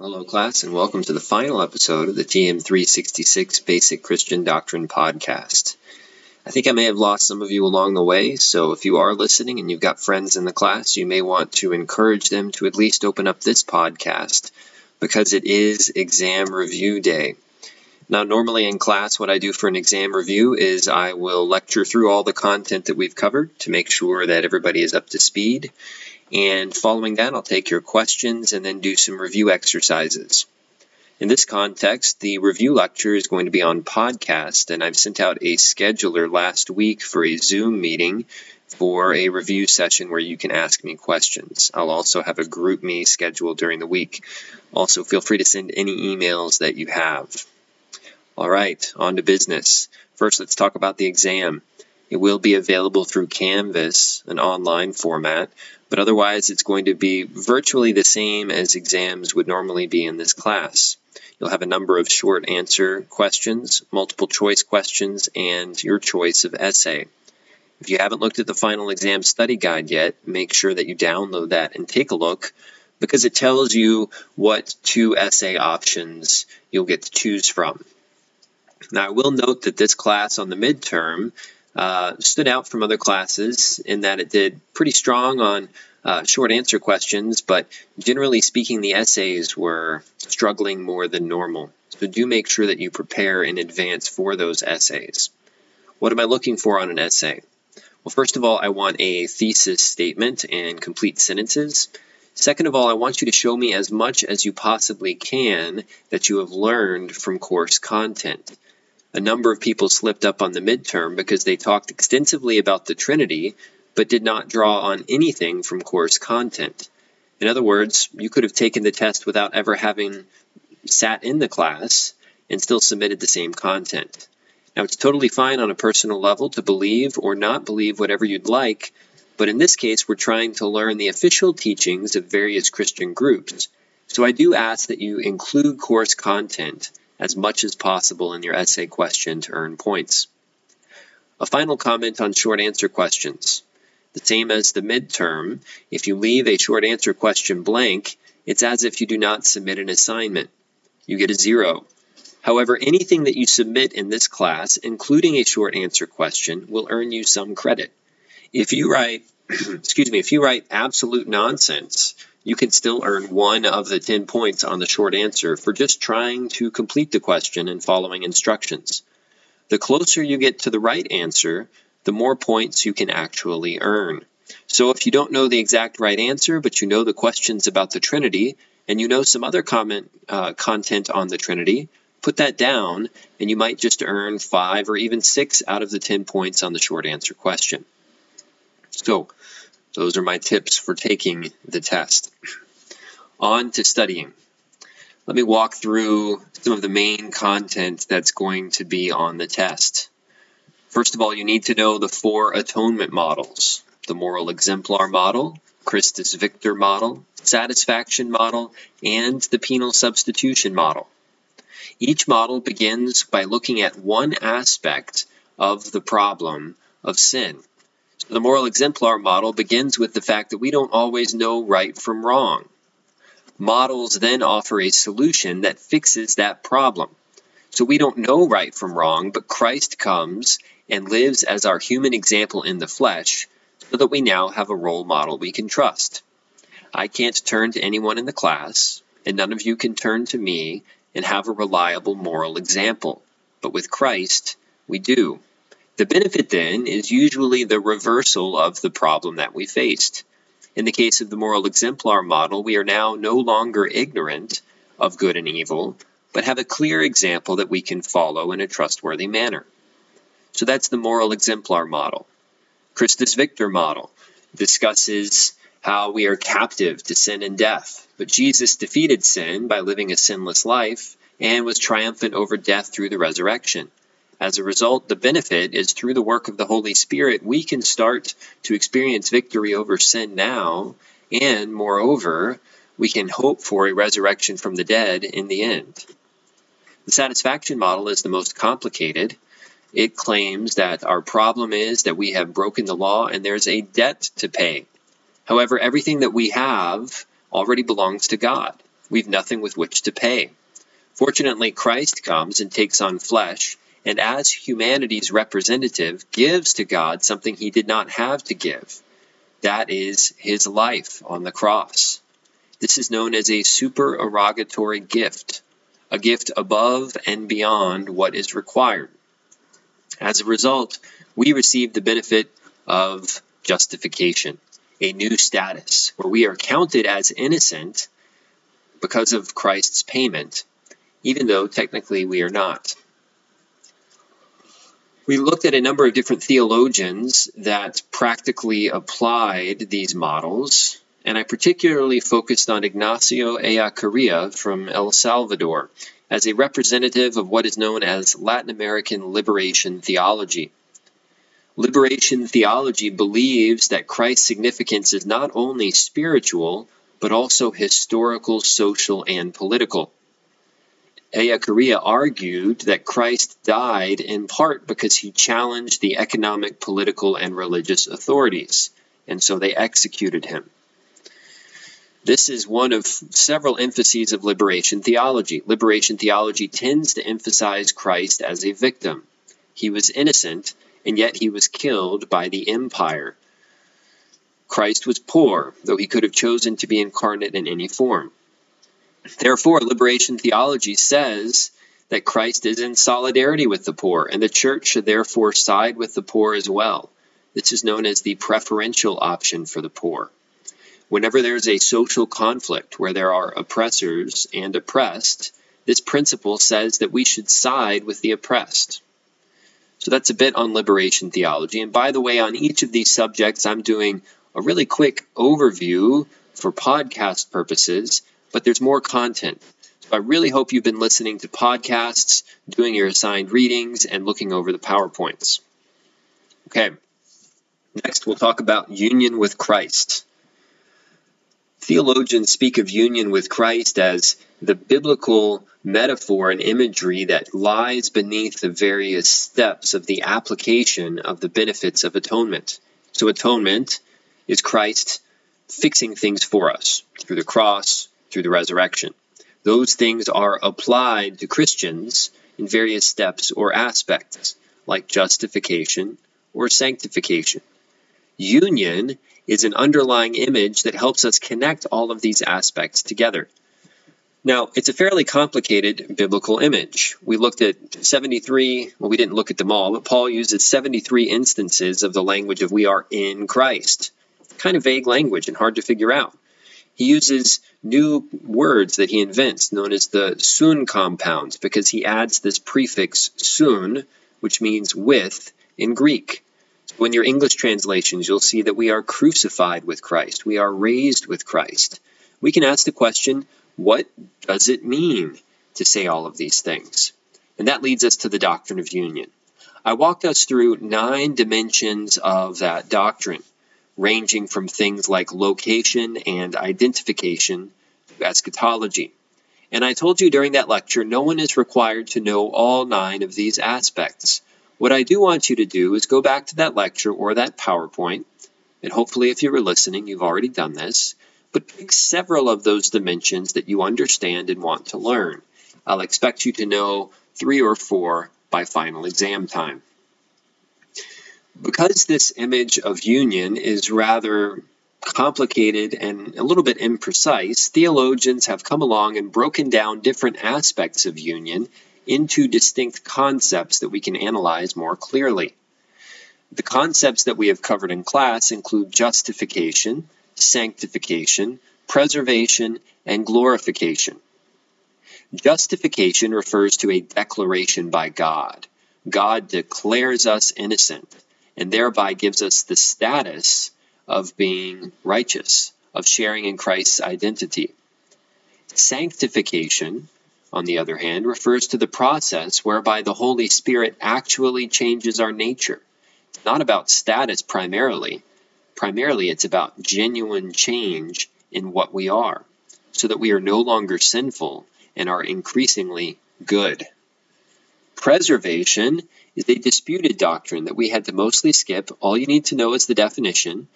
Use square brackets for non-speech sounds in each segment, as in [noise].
Hello, class, and welcome to the final episode of the TM366 Basic Christian Doctrine podcast. I think I may have lost some of you along the way, so if you are listening and you've got friends in the class, you may want to encourage them to at least open up this podcast because it is exam review day. Now, normally in class, what I do for an exam review is I will lecture through all the content that we've covered to make sure that everybody is up to speed and following that, I'll take your questions and then do some review exercises. In this context, the review lecture is going to be on podcast, and I've sent out a scheduler last week for a Zoom meeting for a review session where you can ask me questions. I'll also have a GroupMe scheduled during the week. Also, feel free to send any emails that you have. All right, on to business. First, let's talk about the exam. It will be available through Canvas, an online format, but otherwise it's going to be virtually the same as exams would normally be in this class. You'll have a number of short answer questions, multiple choice questions, and your choice of essay. If you haven't looked at the final exam study guide yet, make sure that you download that and take a look because it tells you what two essay options you'll get to choose from. Now, I will note that this class on the midterm uh, stood out from other classes in that it did pretty strong on uh, short answer questions, but generally speaking, the essays were struggling more than normal. So do make sure that you prepare in advance for those essays. What am I looking for on an essay? Well, first of all, I want a thesis statement and complete sentences. Second of all, I want you to show me as much as you possibly can that you have learned from course content a number of people slipped up on the midterm because they talked extensively about the Trinity but did not draw on anything from course content. In other words, you could have taken the test without ever having sat in the class and still submitted the same content. Now, it's totally fine on a personal level to believe or not believe whatever you'd like, but in this case, we're trying to learn the official teachings of various Christian groups. So I do ask that you include course content as much as possible in your essay question to earn points. A final comment on short answer questions. The same as the midterm, if you leave a short answer question blank, it's as if you do not submit an assignment. You get a zero. However, anything that you submit in this class, including a short answer question, will earn you some credit. If you write, [clears throat] excuse me, if you write absolute nonsense, you can still earn one of the 10 points on the short answer for just trying to complete the question and following instructions. The closer you get to the right answer, the more points you can actually earn. So if you don't know the exact right answer, but you know the questions about the Trinity, and you know some other comment, uh, content on the Trinity, put that down, and you might just earn five or even six out of the 10 points on the short answer question. So, those are my tips for taking the test. On to studying. Let me walk through some of the main content that's going to be on the test. First of all, you need to know the four atonement models the moral exemplar model, Christus Victor model, satisfaction model, and the penal substitution model. Each model begins by looking at one aspect of the problem of sin. The moral exemplar model begins with the fact that we don't always know right from wrong. Models then offer a solution that fixes that problem. So we don't know right from wrong, but Christ comes and lives as our human example in the flesh so that we now have a role model we can trust. I can't turn to anyone in the class, and none of you can turn to me and have a reliable moral example. But with Christ, we do. The benefit then is usually the reversal of the problem that we faced. In the case of the moral exemplar model, we are now no longer ignorant of good and evil, but have a clear example that we can follow in a trustworthy manner. So that's the moral exemplar model. Christus Victor model discusses how we are captive to sin and death, but Jesus defeated sin by living a sinless life and was triumphant over death through the resurrection. As a result, the benefit is through the work of the Holy Spirit, we can start to experience victory over sin now, and moreover, we can hope for a resurrection from the dead in the end. The satisfaction model is the most complicated. It claims that our problem is that we have broken the law and there's a debt to pay. However, everything that we have already belongs to God. we've nothing with which to pay. Fortunately, Christ comes and takes on flesh, and as humanity's representative, gives to God something he did not have to give. That is his life on the cross. This is known as a supererogatory gift, a gift above and beyond what is required. As a result, we receive the benefit of justification, a new status, where we are counted as innocent because of Christ's payment, even though technically we are not. We looked at a number of different theologians that practically applied these models, and I particularly focused on Ignacio Ellacuría from El Salvador as a representative of what is known as Latin American liberation theology. Liberation theology believes that Christ's significance is not only spiritual, but also historical, social, and political. Ellacuría argued that Christ died in part because he challenged the economic, political, and religious authorities, and so they executed him. This is one of several emphases of liberation theology. Liberation theology tends to emphasize Christ as a victim. He was innocent, and yet he was killed by the empire. Christ was poor, though he could have chosen to be incarnate in any form. Therefore, liberation theology says that Christ is in solidarity with the poor, and the church should therefore side with the poor as well. This is known as the preferential option for the poor. Whenever there is a social conflict where there are oppressors and oppressed, this principle says that we should side with the oppressed. So that's a bit on liberation theology. And by the way, on each of these subjects, I'm doing a really quick overview for podcast purposes, but there's more content. So I really hope you've been listening to podcasts, doing your assigned readings, and looking over the PowerPoints. Okay, next we'll talk about union with Christ. Theologians speak of union with Christ as the biblical metaphor and imagery that lies beneath the various steps of the application of the benefits of atonement. So, atonement is Christ fixing things for us through the cross, through the resurrection. Those things are applied to Christians in various steps or aspects, like justification or sanctification. Union is an underlying image that helps us connect all of these aspects together. Now, it's a fairly complicated biblical image. We looked at 73, well, we didn't look at them all, but Paul uses 73 instances of the language of we are in Christ. Kind of vague language and hard to figure out. He uses new words that he invents, known as the sun compounds, because he adds this prefix sun, which means with, in Greek. So in your English translations, you'll see that we are crucified with Christ, we are raised with Christ. We can ask the question, what does it mean to say all of these things? And that leads us to the doctrine of union. I walked us through nine dimensions of that doctrine, ranging from things like location and identification to eschatology. And I told you during that lecture, no one is required to know all nine of these aspects. What I do want you to do is go back to that lecture or that PowerPoint, and hopefully, if you were listening, you've already done this, but pick several of those dimensions that you understand and want to learn. I'll expect you to know three or four by final exam time. Because this image of union is rather complicated and a little bit imprecise, theologians have come along and broken down different aspects of union into distinct concepts that we can analyze more clearly. The concepts that we have covered in class include justification, sanctification, preservation, and glorification. Justification refers to a declaration by God. God declares us innocent and thereby gives us the status of being righteous, of sharing in Christ's identity. Sanctification on the other hand, refers to the process whereby the Holy Spirit actually changes our nature. It's not about status primarily. Primarily, it's about genuine change in what we are, so that we are no longer sinful and are increasingly good. Preservation is a disputed doctrine that we had to mostly skip. All you need to know is the definition.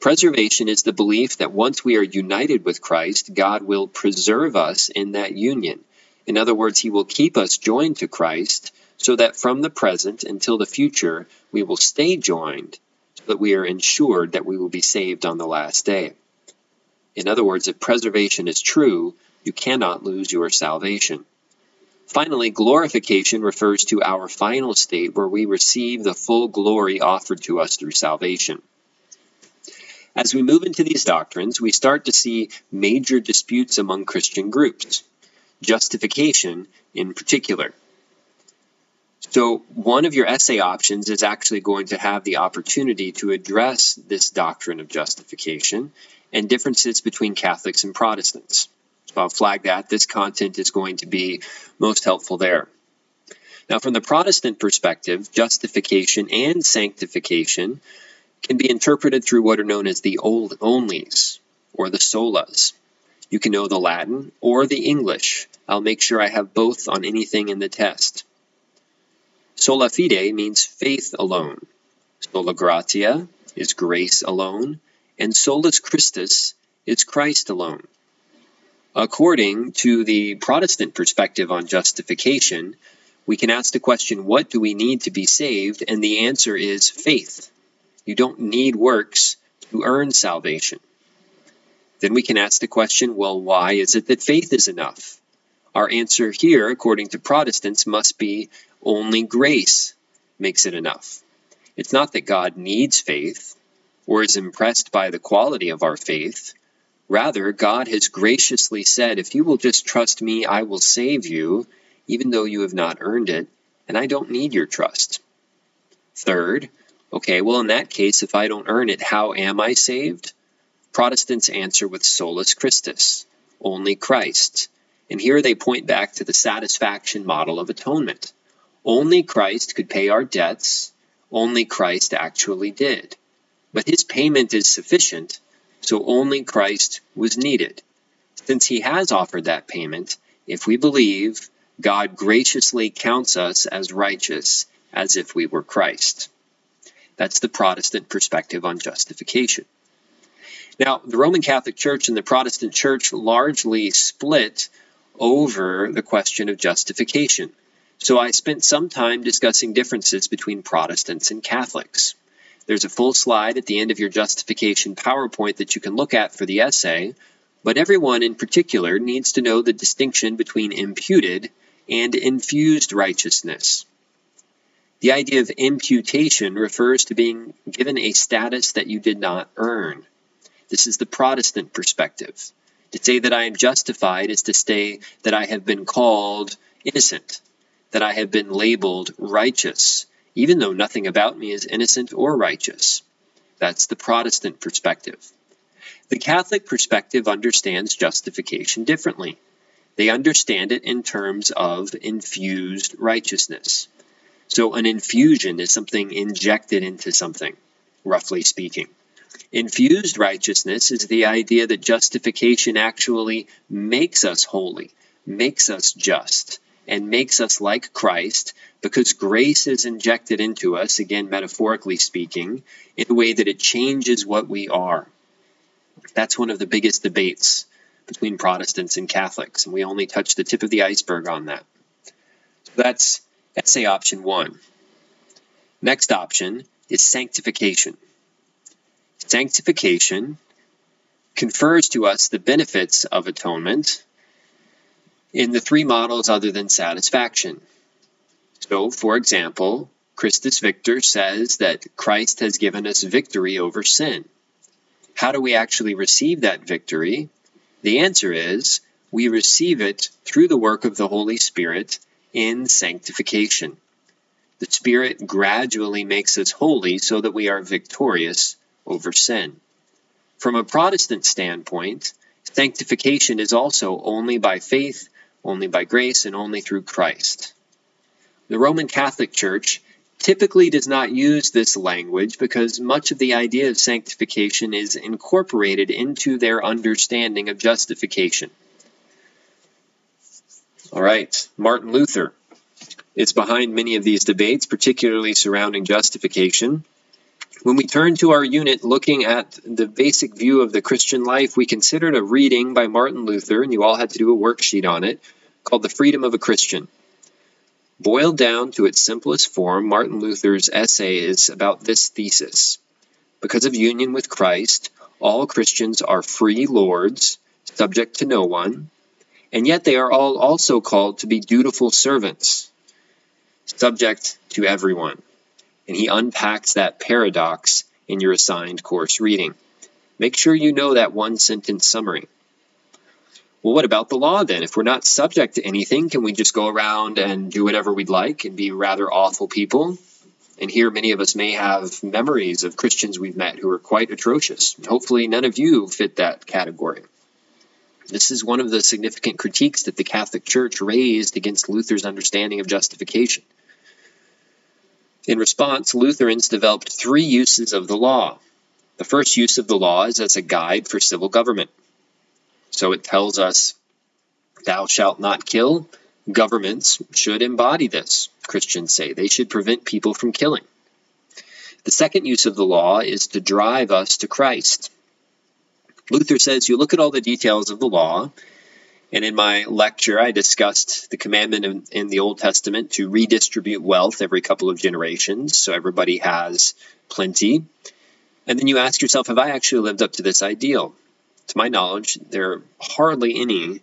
Preservation is the belief that once we are united with Christ, God will preserve us in that union. In other words, He will keep us joined to Christ so that from the present until the future we will stay joined so that we are ensured that we will be saved on the last day. In other words, if preservation is true, you cannot lose your salvation. Finally, glorification refers to our final state where we receive the full glory offered to us through salvation. As we move into these doctrines, we start to see major disputes among Christian groups, justification in particular. So, one of your essay options is actually going to have the opportunity to address this doctrine of justification and differences between Catholics and Protestants. I'll flag that. This content is going to be most helpful there. Now, from the Protestant perspective, justification and sanctification can be interpreted through what are known as the old onlys or the solas. You can know the Latin or the English. I'll make sure I have both on anything in the test. Sola fide means faith alone. Sola gratia is grace alone. And solus Christus is Christ alone. According to the Protestant perspective on justification, we can ask the question, what do we need to be saved? And the answer is faith. You don't need works to earn salvation. Then we can ask the question well, why is it that faith is enough? Our answer here, according to Protestants, must be only grace makes it enough. It's not that God needs faith or is impressed by the quality of our faith. Rather, God has graciously said, If you will just trust me, I will save you, even though you have not earned it, and I don't need your trust. Third, Okay, well, in that case, if I don't earn it, how am I saved? Protestants answer with solus Christus, only Christ. And here they point back to the satisfaction model of atonement. Only Christ could pay our debts, only Christ actually did. But his payment is sufficient, so only Christ was needed. Since he has offered that payment, if we believe, God graciously counts us as righteous as if we were Christ. That's the Protestant perspective on justification. Now, the Roman Catholic Church and the Protestant Church largely split over the question of justification. So I spent some time discussing differences between Protestants and Catholics. There's a full slide at the end of your justification PowerPoint that you can look at for the essay, but everyone in particular needs to know the distinction between imputed and infused righteousness. The idea of imputation refers to being given a status that you did not earn. This is the Protestant perspective. To say that I am justified is to say that I have been called innocent, that I have been labeled righteous, even though nothing about me is innocent or righteous. That's the Protestant perspective. The Catholic perspective understands justification differently. They understand it in terms of infused righteousness. So an infusion is something injected into something, roughly speaking. Infused righteousness is the idea that justification actually makes us holy, makes us just, and makes us like Christ because grace is injected into us, again, metaphorically speaking, in a way that it changes what we are. That's one of the biggest debates between Protestants and Catholics, and we only touch the tip of the iceberg on that. So that's Essay option one. Next option is sanctification. Sanctification confers to us the benefits of atonement in the three models other than satisfaction. So, for example, Christus Victor says that Christ has given us victory over sin. How do we actually receive that victory? The answer is we receive it through the work of the Holy Spirit in sanctification. The Spirit gradually makes us holy so that we are victorious over sin. From a Protestant standpoint, sanctification is also only by faith, only by grace, and only through Christ. The Roman Catholic Church typically does not use this language because much of the idea of sanctification is incorporated into their understanding of justification. All right, Martin Luther is behind many of these debates, particularly surrounding justification. When we turn to our unit looking at the basic view of the Christian life, we considered a reading by Martin Luther, and you all had to do a worksheet on it, called The Freedom of a Christian. Boiled down to its simplest form, Martin Luther's essay is about this thesis. Because of union with Christ, all Christians are free lords, subject to no one, and yet they are all also called to be dutiful servants, subject to everyone and he unpacks that paradox in your assigned course reading. Make sure you know that one sentence summary. Well, what about the law then? If we're not subject to anything, can we just go around and do whatever we'd like and be rather awful people? And here, many of us may have memories of Christians we've met who are quite atrocious. Hopefully, none of you fit that category. This is one of the significant critiques that the Catholic Church raised against Luther's understanding of justification. In response, Lutherans developed three uses of the law. The first use of the law is as a guide for civil government. So it tells us, Thou shalt not kill. Governments should embody this, Christians say. They should prevent people from killing. The second use of the law is to drive us to Christ. Luther says you look at all the details of the law and in my lecture, I discussed the commandment in, in, the Old Testament to redistribute wealth every couple of generations so everybody has plenty. And then you ask yourself, have I actually lived up to this ideal? To my knowledge, there are hardly any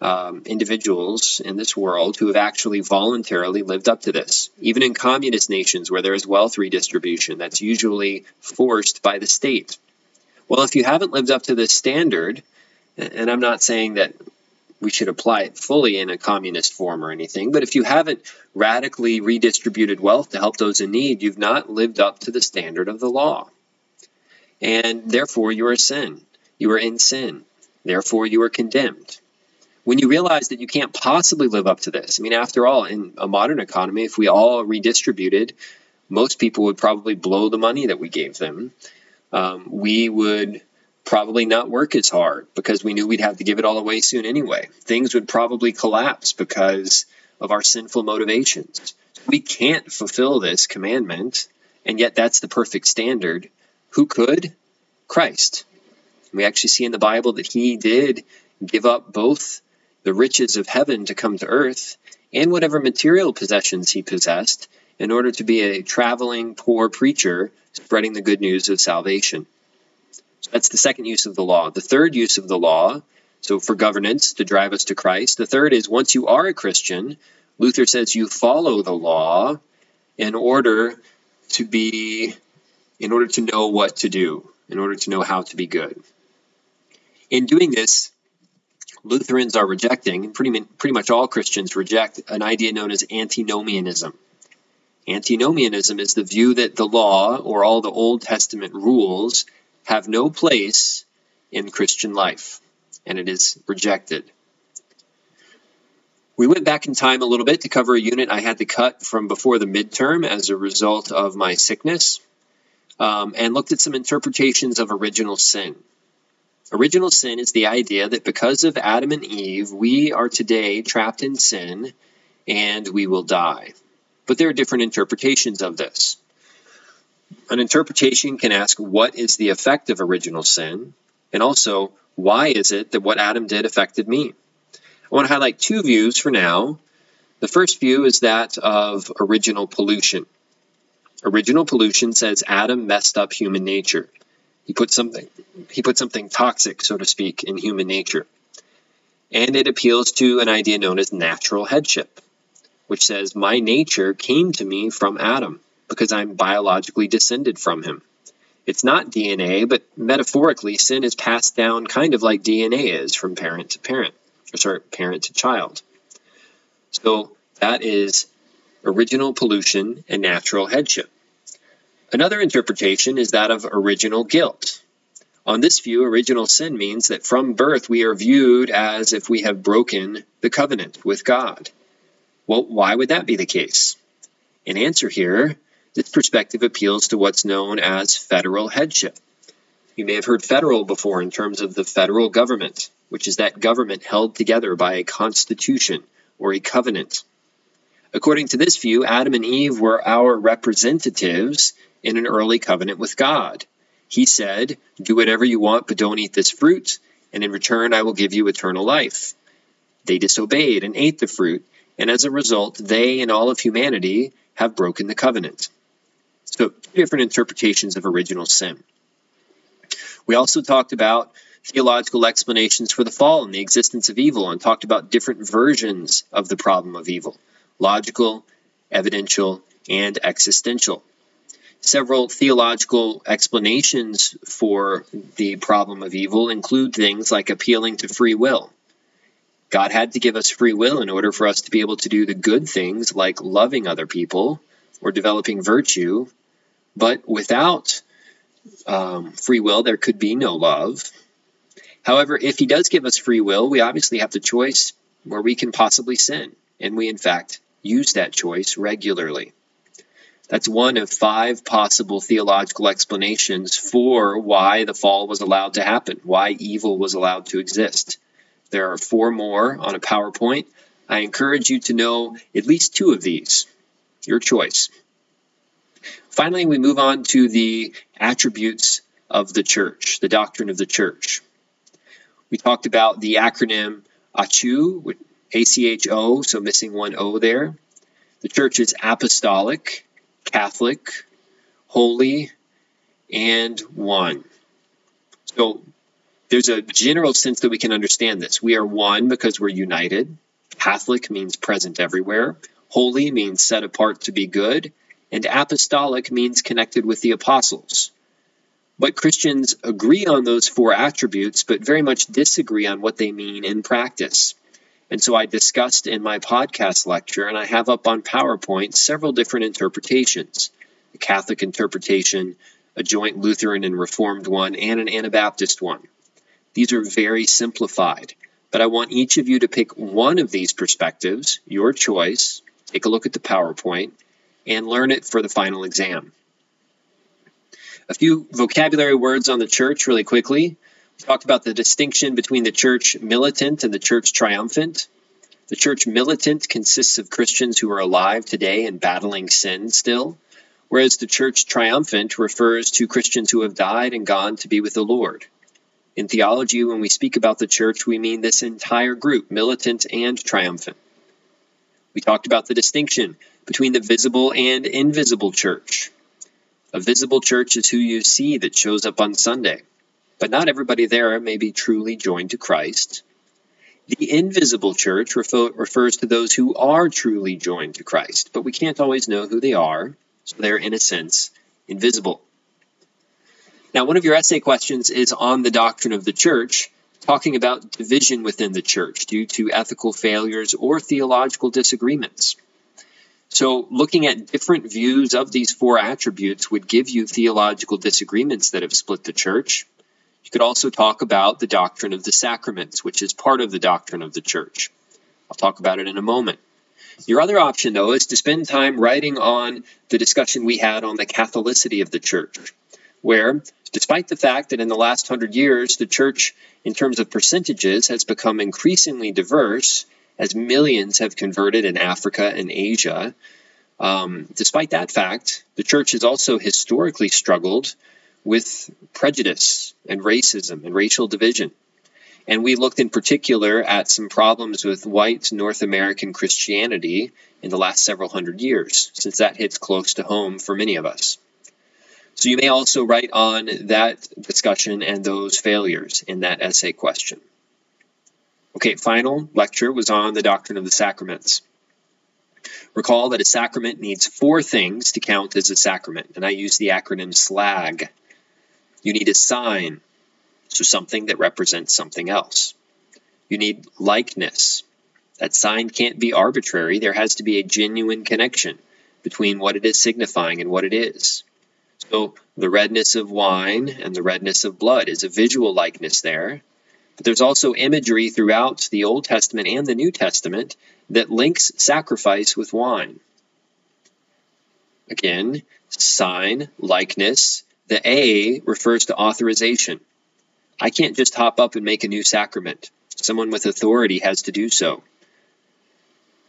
um, individuals in this world who have actually voluntarily lived up to this. Even in communist nations where there is wealth redistribution, that's usually forced by the state. Well, if you haven't lived up to this standard, and I'm not saying that we should apply it fully in a communist form or anything. But if you haven't radically redistributed wealth to help those in need, you've not lived up to the standard of the law. And therefore, you are sin. You are in sin. Therefore, you are condemned. When you realize that you can't possibly live up to this, I mean, after all, in a modern economy, if we all redistributed, most people would probably blow the money that we gave them. Um, we would probably not work as hard because we knew we'd have to give it all away soon anyway. Things would probably collapse because of our sinful motivations. We can't fulfill this commandment, and yet that's the perfect standard. Who could? Christ. We actually see in the Bible that he did give up both the riches of heaven to come to earth and whatever material possessions he possessed in order to be a traveling poor preacher spreading the good news of salvation. That's the second use of the law. The third use of the law, so for governance to drive us to Christ, the third is once you are a Christian, Luther says you follow the law in order to be, in order to know what to do, in order to know how to be good. In doing this, Lutherans are rejecting, pretty, pretty much all Christians reject an idea known as antinomianism. Antinomianism is the view that the law, or all the Old Testament rules, have no place in Christian life, and it is rejected. We went back in time a little bit to cover a unit I had to cut from before the midterm as a result of my sickness, um, and looked at some interpretations of original sin. Original sin is the idea that because of Adam and Eve, we are today trapped in sin and we will die. But there are different interpretations of this. An interpretation can ask what is the effect of original sin, and also why is it that what Adam did affected me? I want to highlight two views for now. The first view is that of original pollution. Original pollution says Adam messed up human nature. He put something he put something toxic, so to speak, in human nature. And it appeals to an idea known as natural headship, which says my nature came to me from Adam because I'm biologically descended from him. It's not DNA, but metaphorically, sin is passed down kind of like DNA is from parent to parent, or sorry, parent to child. So that is original pollution and natural headship. Another interpretation is that of original guilt. On this view, original sin means that from birth we are viewed as if we have broken the covenant with God. Well, why would that be the case? An answer here this perspective appeals to what's known as federal headship. You may have heard federal before in terms of the federal government, which is that government held together by a constitution or a covenant. According to this view, Adam and Eve were our representatives in an early covenant with God. He said, Do whatever you want, but don't eat this fruit, and in return I will give you eternal life. They disobeyed and ate the fruit, and as a result, they and all of humanity have broken the covenant. So, two different interpretations of original sin. We also talked about theological explanations for the fall and the existence of evil and talked about different versions of the problem of evil logical, evidential, and existential. Several theological explanations for the problem of evil include things like appealing to free will. God had to give us free will in order for us to be able to do the good things like loving other people or developing virtue, but without um, free will, there could be no love. However, if He does give us free will, we obviously have the choice where we can possibly sin, and we, in fact, use that choice regularly. That's one of five possible theological explanations for why the fall was allowed to happen, why evil was allowed to exist. There are four more on a PowerPoint. I encourage you to know at least two of these. Your choice. Finally, we move on to the attributes of the church, the doctrine of the church. We talked about the acronym ACHO, A-C-H-O, so missing one O there. The church is apostolic, Catholic, holy, and one. So there's a general sense that we can understand this. We are one because we're united. Catholic means present everywhere. Holy means set apart to be good and apostolic means connected with the apostles. But Christians agree on those four attributes, but very much disagree on what they mean in practice. And so I discussed in my podcast lecture, and I have up on PowerPoint several different interpretations a Catholic interpretation, a joint Lutheran and Reformed one, and an Anabaptist one. These are very simplified, but I want each of you to pick one of these perspectives, your choice, take a look at the PowerPoint, and learn it for the final exam. A few vocabulary words on the church really quickly. We talked about the distinction between the church militant and the church triumphant. The church militant consists of Christians who are alive today and battling sin still, whereas the church triumphant refers to Christians who have died and gone to be with the Lord. In theology, when we speak about the church, we mean this entire group, militant and triumphant. We talked about the distinction between the visible and invisible church. A visible church is who you see that shows up on Sunday, but not everybody there may be truly joined to Christ. The invisible church refer, refers to those who are truly joined to Christ, but we can't always know who they are, so they're, in a sense, invisible. Now, one of your essay questions is on the doctrine of the church, talking about division within the church due to ethical failures or theological disagreements. So, looking at different views of these four attributes would give you theological disagreements that have split the church. You could also talk about the doctrine of the sacraments, which is part of the doctrine of the church. I'll talk about it in a moment. Your other option, though, is to spend time writing on the discussion we had on the Catholicity of the church, where, despite the fact that in the last hundred years the church, in terms of percentages, has become increasingly diverse, as millions have converted in Africa and Asia. Um, despite that fact, the church has also historically struggled with prejudice and racism and racial division. And we looked in particular at some problems with white North American Christianity in the last several hundred years, since that hits close to home for many of us. So you may also write on that discussion and those failures in that essay question. Okay, final lecture was on the doctrine of the sacraments. Recall that a sacrament needs four things to count as a sacrament, and I use the acronym SLAG. You need a sign, so something that represents something else. You need likeness. That sign can't be arbitrary, there has to be a genuine connection between what it is signifying and what it is. So, the redness of wine and the redness of blood is a visual likeness there, but there's also imagery throughout the Old Testament and the New Testament that links sacrifice with wine. Again, sign, likeness. The A refers to authorization. I can't just hop up and make a new sacrament. Someone with authority has to do so.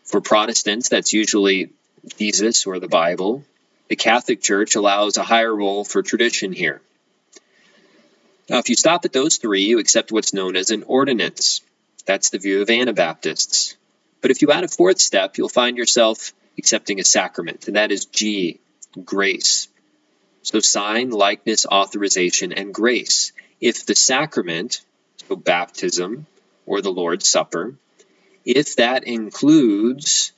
For Protestants, that's usually Jesus or the Bible. The Catholic Church allows a higher role for tradition here. Now, if you stop at those three, you accept what's known as an ordinance. That's the view of Anabaptists. But if you add a fourth step, you'll find yourself accepting a sacrament, and that is G, grace. So sign, likeness, authorization, and grace. If the sacrament, so baptism or the Lord's Supper, if that includes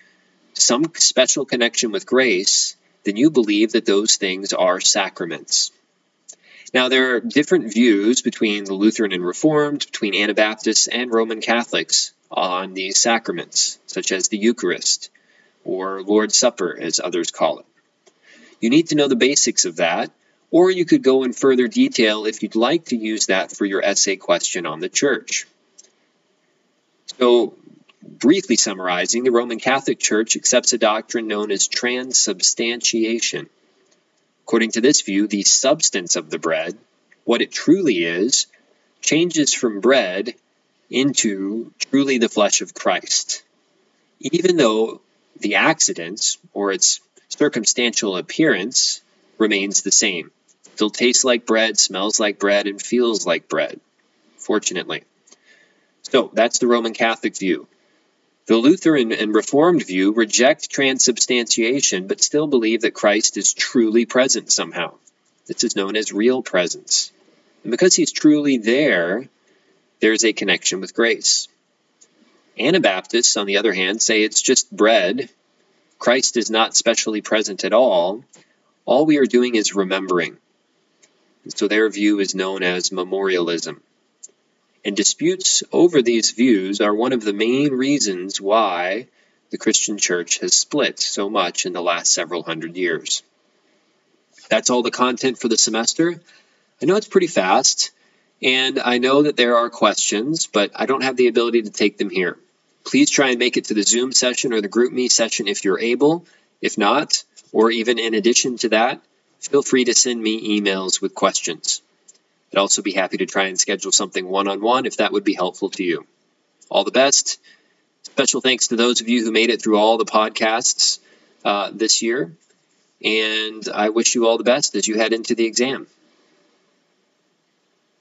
some special connection with grace, then you believe that those things are sacraments. Now, there are different views between the Lutheran and Reformed, between Anabaptists and Roman Catholics on these sacraments, such as the Eucharist or Lord's Supper, as others call it. You need to know the basics of that, or you could go in further detail if you'd like to use that for your essay question on the church. So, briefly summarizing, the Roman Catholic Church accepts a doctrine known as transubstantiation. According to this view, the substance of the bread, what it truly is, changes from bread into truly the flesh of Christ. Even though the accidents or its circumstantial appearance remains the same. Still tastes like bread, smells like bread, and feels like bread, fortunately. So that's the Roman Catholic view. The Lutheran and Reformed view reject transubstantiation but still believe that Christ is truly present somehow. This is known as real presence. And because he's truly there, there's a connection with grace. Anabaptists, on the other hand, say it's just bread. Christ is not specially present at all. All we are doing is remembering. And so their view is known as memorialism. And disputes over these views are one of the main reasons why the Christian church has split so much in the last several hundred years. That's all the content for the semester. I know it's pretty fast, and I know that there are questions, but I don't have the ability to take them here. Please try and make it to the Zoom session or the GroupMe session if you're able. If not, or even in addition to that, feel free to send me emails with questions. I'd also be happy to try and schedule something one on one if that would be helpful to you. All the best. Special thanks to those of you who made it through all the podcasts uh, this year. And I wish you all the best as you head into the exam.